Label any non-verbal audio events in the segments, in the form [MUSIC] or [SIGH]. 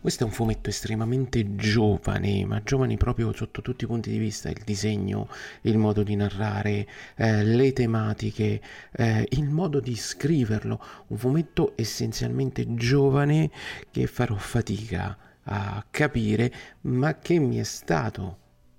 Questo è un fumetto estremamente giovane, ma giovane proprio sotto tutti i punti di vista, il disegno, il modo di narrare, eh, le tematiche, eh, il modo di scriverlo, un fumetto essenzialmente giovane che farò fatica a capire, ma che mi è stato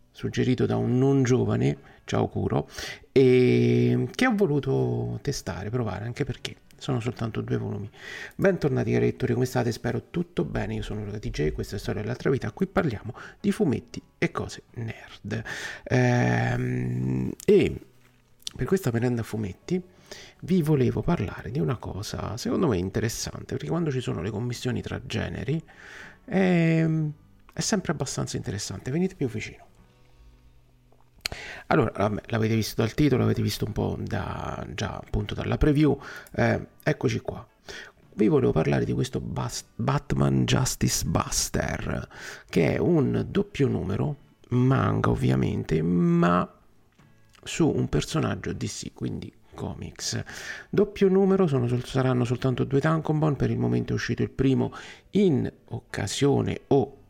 suggerito da un non giovane, ciao Curo, e che ho voluto testare, provare, anche perché sono soltanto due volumi. Bentornati cari lettori, come state? Spero tutto bene, io sono Luca TJ, questa è Storia dell'altra vita, qui parliamo di fumetti e cose nerd. Ehm, e per questa merenda fumetti vi volevo parlare di una cosa secondo me interessante, perché quando ci sono le commissioni tra generi è, è sempre abbastanza interessante, venite più vicino. Allora, l'avete visto dal titolo, l'avete visto un po' da, già appunto dalla preview, eh, eccoci qua. Vi volevo parlare di questo Bas- Batman Justice Buster, che è un doppio numero, manga ovviamente, ma su un personaggio DC, quindi comics. Doppio numero sono, saranno soltanto due tankobon, per il momento è uscito il primo in occasione o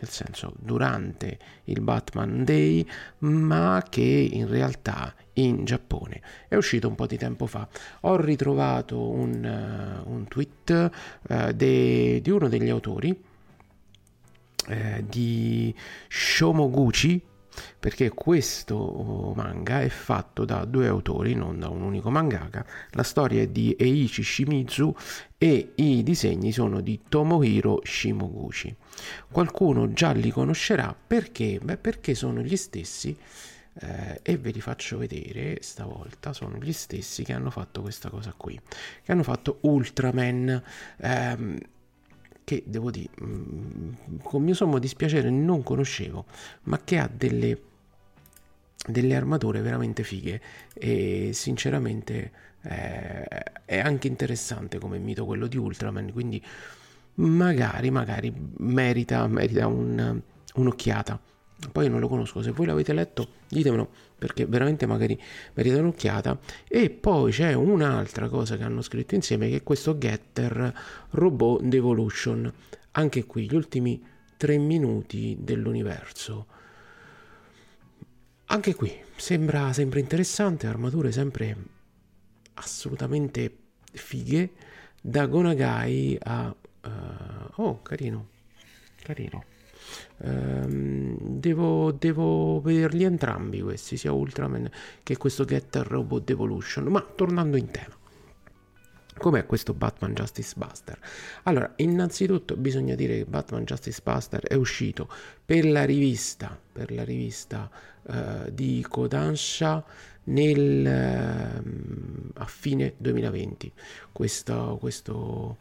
nel senso durante il Batman Day, ma che in realtà in Giappone è uscito un po' di tempo fa. Ho ritrovato un, uh, un tweet uh, de, di uno degli autori uh, di Shomoguchi perché questo manga è fatto da due autori, non da un unico mangaka. La storia è di Eiichi Shimizu e i disegni sono di Tomohiro Shimoguchi. Qualcuno già li conoscerà perché? Beh, perché sono gli stessi eh, e ve li faccio vedere stavolta sono gli stessi che hanno fatto questa cosa qui che hanno fatto Ultraman ehm, che devo dire, mm, con mio sommo dispiacere non conoscevo, ma che ha delle, delle armature veramente fighe e sinceramente eh, è anche interessante come mito quello di Ultraman, quindi magari, magari merita, merita un, un'occhiata. Poi non lo conosco, se voi l'avete letto ditemelo perché veramente magari merita un'occhiata. E poi c'è un'altra cosa che hanno scritto insieme che è questo Getter Robot Devolution. Anche qui gli ultimi tre minuti dell'universo. Anche qui sembra, sembra interessante, armature sempre assolutamente fighe. Da Gonagai a... Uh, oh, carino, carino. Ehm, devo, devo, vederli entrambi questi, sia Ultraman che questo Getter Robot Evolution. Ma tornando in tema. Com'è questo Batman Justice Buster? Allora, innanzitutto bisogna dire che Batman Justice Buster è uscito per la rivista, per la rivista uh, di Kodansha nel, uh, a fine 2020. Questo, questo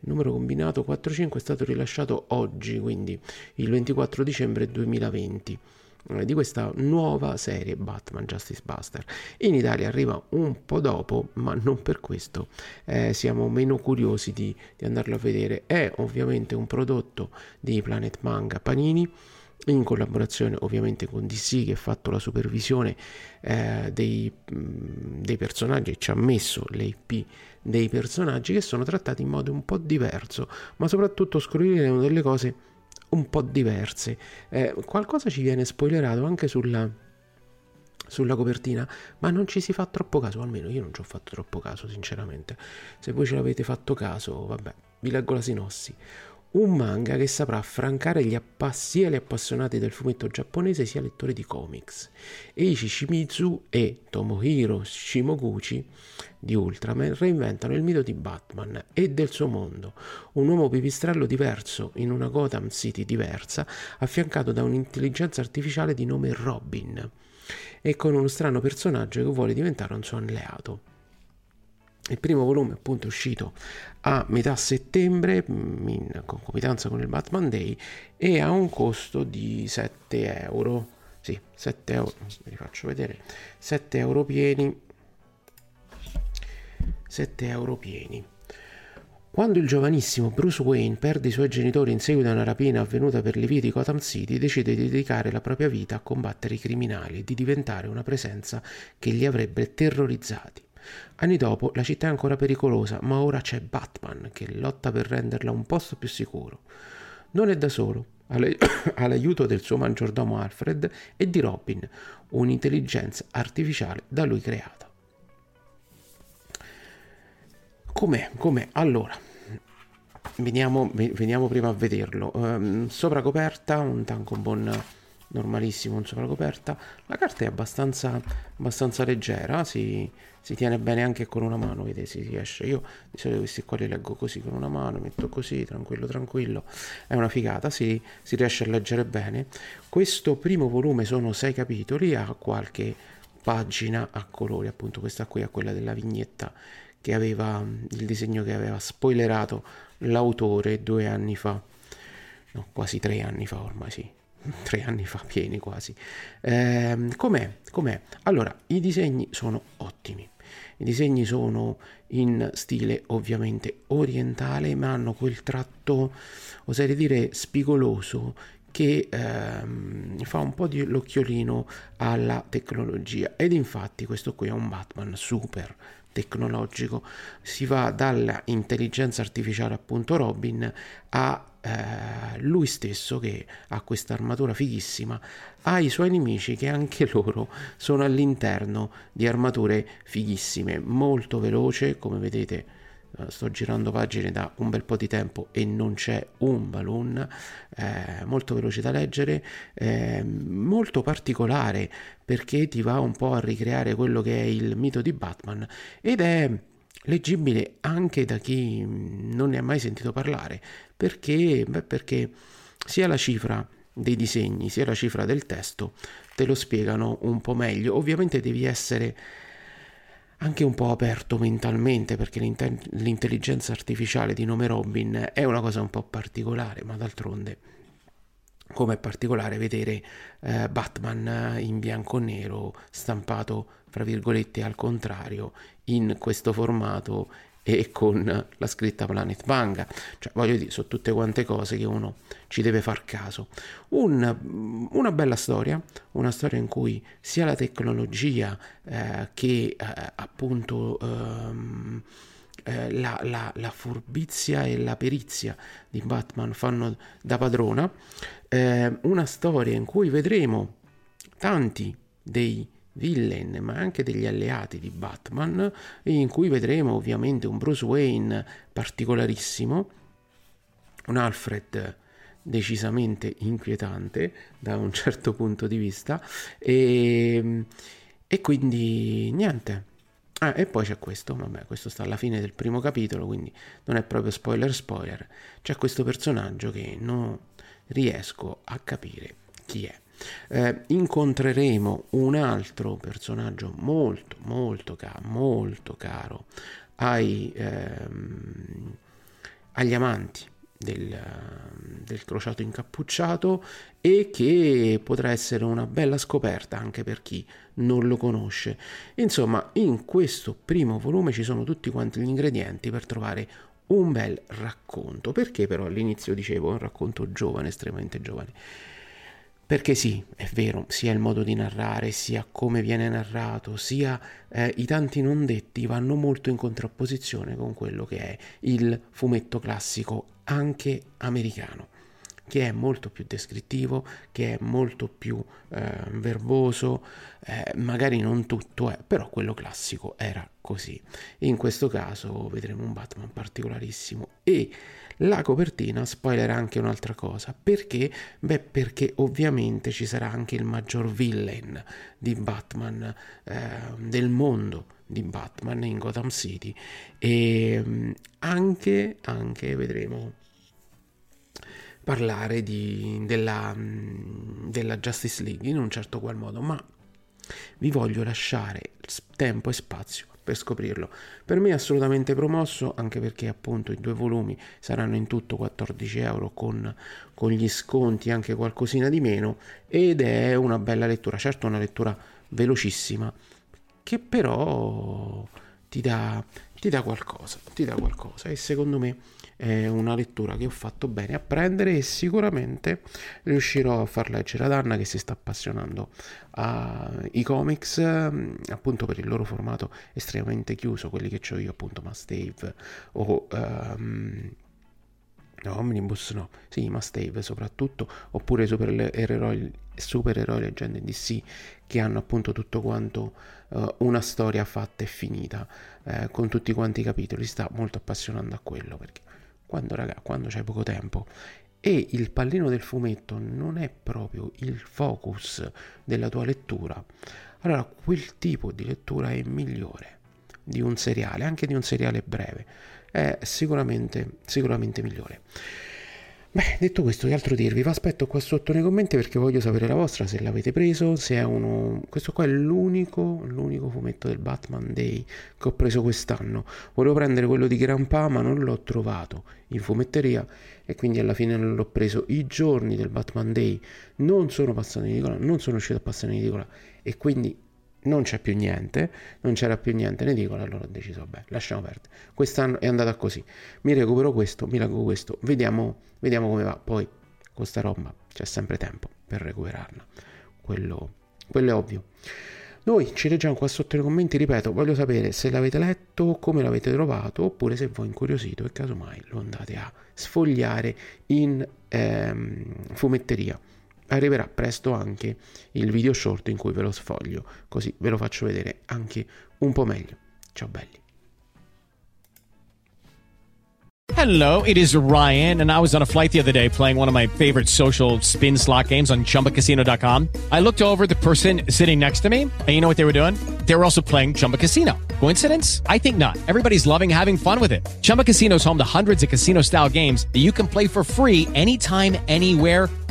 il numero combinato 45 è stato rilasciato oggi, quindi il 24 dicembre 2020 eh, di questa nuova serie Batman Justice Buster. In Italia arriva un po' dopo, ma non per questo eh, siamo meno curiosi di, di, andarlo a vedere. È ovviamente un prodotto di Planet Manga Panini. In collaborazione ovviamente con DC che ha fatto la supervisione eh, dei, dei personaggi e ci ha messo le IP dei personaggi che sono trattati in modo un po' diverso, ma soprattutto scopriremo delle cose un po' diverse. Eh, qualcosa ci viene spoilerato anche sulla, sulla copertina, ma non ci si fa troppo caso, almeno io non ci ho fatto troppo caso, sinceramente. Se voi ce l'avete fatto caso, vabbè, vi leggo la sinossi un manga che saprà affrancare appa- sia gli appassionati del fumetto giapponese sia lettori di comics. Eiichi Shimizu e Tomohiro Shimoguchi di Ultraman reinventano il mito di Batman e del suo mondo, un uomo pipistrello diverso in una Gotham City diversa, affiancato da un'intelligenza artificiale di nome Robin e con uno strano personaggio che vuole diventare un suo alleato. Il primo volume appunto è uscito a metà settembre in concomitanza con il Batman Day e ha un costo di 7 euro. Sì, 7 euro, vi faccio vedere, 7 euro pieni. 7 euro pieni. Quando il giovanissimo Bruce Wayne perde i suoi genitori in seguito a una rapina avvenuta per le vie di Gotham City, decide di dedicare la propria vita a combattere i criminali e di diventare una presenza che li avrebbe terrorizzati. Anni dopo la città è ancora pericolosa, ma ora c'è Batman che lotta per renderla un posto più sicuro. Non è da solo, ha [COUGHS] l'aiuto del suo maggiordomo Alfred e di Robin, un'intelligenza artificiale da lui creata. Com'è? Com'è? Allora, veniamo, veniamo prima a vederlo. Um, sopra coperta un tankobon normalissimo, un sopracoperta. La carta è abbastanza, abbastanza leggera, si, si, tiene bene anche con una mano, vedete, si riesce. Io di solito questi qua li leggo così con una mano, metto così, tranquillo, tranquillo. È una figata, si, si riesce a leggere bene. Questo primo volume sono sei capitoli, ha qualche pagina a colori, appunto questa qui è quella della vignetta che aveva il disegno che aveva spoilerato l'autore due anni fa, no, quasi tre anni fa ormai sì, [LAUGHS] tre anni fa pieni quasi. Eh, com'è? com'è? Allora, i disegni sono ottimi. I disegni sono in stile ovviamente orientale, ma hanno quel tratto, oserei dire, spigoloso che ehm, fa un po' di l'occhiolino alla tecnologia. Ed infatti questo qui è un Batman super tecnologico. Si va dalla intelligenza artificiale, appunto Robin, a eh, lui stesso che ha questa armatura fighissima ha i suoi nemici che anche [LAUGHS] loro sono all'interno di armature fighissime molto veloce come vedete eh, sto girando pagine da un bel po' di tempo e non c'è un balloon eh, molto veloce da leggere eh, molto particolare perché ti va un po' a ricreare quello che è il mito di Batman ed è leggibile anche da chi non ne ha mai sentito parlare, perché, beh, perché sia la cifra dei disegni sia la cifra del testo te lo spiegano un po' meglio. Ovviamente devi essere anche un po' aperto mentalmente perché l'intelligenza artificiale di nome Robin è una cosa un po' particolare, ma d'altronde come è particolare vedere eh, Batman in bianco e nero stampato fra virgolette al contrario in questo formato e con la scritta Planet Manga. Cioè, voglio dire, sono tutte quante cose che uno ci deve far caso. Un, una bella storia, una storia in cui sia la tecnologia eh, che eh, appunto ehm, eh, la, la, la, furbizia e la perizia di Batman fanno da padrona. Eh, una storia in cui vedremo tanti dei villain ma anche degli alleati di Batman in cui vedremo ovviamente un Bruce Wayne particolarissimo un Alfred decisamente inquietante da un certo punto di vista e, e quindi niente Ah, e poi c'è questo, vabbè, questo sta alla fine del primo capitolo, quindi non è proprio spoiler spoiler. C'è questo personaggio che non riesco a capire chi è. Eh, incontreremo un altro personaggio molto molto caro, molto caro ai, ehm, agli amanti del, del, crociato incappucciato e che potrà essere una bella scoperta anche per chi non lo conosce. Insomma, in questo primo volume ci sono tutti quanti gli ingredienti per trovare un bel racconto. Perché però all'inizio dicevo un racconto giovane, estremamente giovane? Perché sì, è vero, sia il modo di narrare, sia come viene narrato, sia eh, i tanti non detti vanno molto in contrapposizione con quello che è il fumetto classico anche americano, che è molto più descrittivo, che è molto più eh, verboso, eh, magari non tutto è, però quello classico era così. In questo caso vedremo un Batman particolarissimo e la copertina spoiler anche un'altra cosa, perché? Beh, perché ovviamente ci sarà anche il maggior villain di Batman eh, del mondo di Batman in Gotham City e mm, anche, anche vedremo parlare di, della, mm, della Justice League in un certo qual modo, ma vi voglio lasciare tempo e spazio per scoprirlo. Per me è assolutamente promosso, anche perché appunto i due volumi saranno in tutto 14 euro con, con gli sconti, anche qualcosina di meno, ed è una bella lettura, certo una lettura velocissima, che però ti dà, ti dà qualcosa, ti dà qualcosa. E secondo me è una lettura che ho fatto bene a prendere e sicuramente riuscirò a far leggere ad Anna che si sta appassionando ai comics appunto per il loro formato estremamente chiuso quelli che ho io appunto Must o um, No, Omnibus no, sì, Must Have soprattutto, oppure supereroi, supereroi leggende DC che hanno appunto tutto quanto uh, una storia fatta e finita, eh, con tutti quanti i capitoli, sta molto appassionando a quello perché quando, raga, quando c'hai poco tempo. E il pallino del fumetto non è proprio il focus della tua lettura, allora quel tipo di lettura è migliore di un seriale, anche di un seriale breve, è sicuramente, sicuramente migliore. Beh, detto questo, che altro dirvi? Vi aspetto qua sotto nei commenti perché voglio sapere la vostra, se l'avete preso, se è uno... Questo qua è l'unico, l'unico fumetto del Batman Day che ho preso quest'anno. Volevo prendere quello di Grandpa, ma non l'ho trovato in fumetteria e quindi alla fine non l'ho preso. I giorni del Batman Day non sono passati in edicola, non sono uscito a passare in edicola e quindi non c'è più niente, non c'era più niente in edicola, allora ho deciso, vabbè, lasciamo perdere. Quest'anno è andata così. Mi recupero questo, mi recupero questo, vediamo, vediamo come va. Poi con sta roba c'è sempre tempo per recuperarla. Quello, quello è ovvio. Noi ci leggiamo qua sotto nei commenti, ripeto, voglio sapere se l'avete letto, come l'avete trovato, oppure se voi incuriosito e casomai lo andate a sfogliare in ehm, fumetteria arriverà presto anche il video short in cui ve lo sfoglio, così ve lo faccio vedere anche un po' meglio. Ciao belli. Hello, it is Ryan, and I was on a flight the other day playing one of my favorite social spin slot games on chumbacasino.com. I looked over the person sitting next to me, and you know what they were doing? They were also playing Chumba Casino. Coincidence? I think not. Everybody's loving having fun with it. Chumba Casino is home to hundreds of casino style games that you can play for free anytime, anywhere,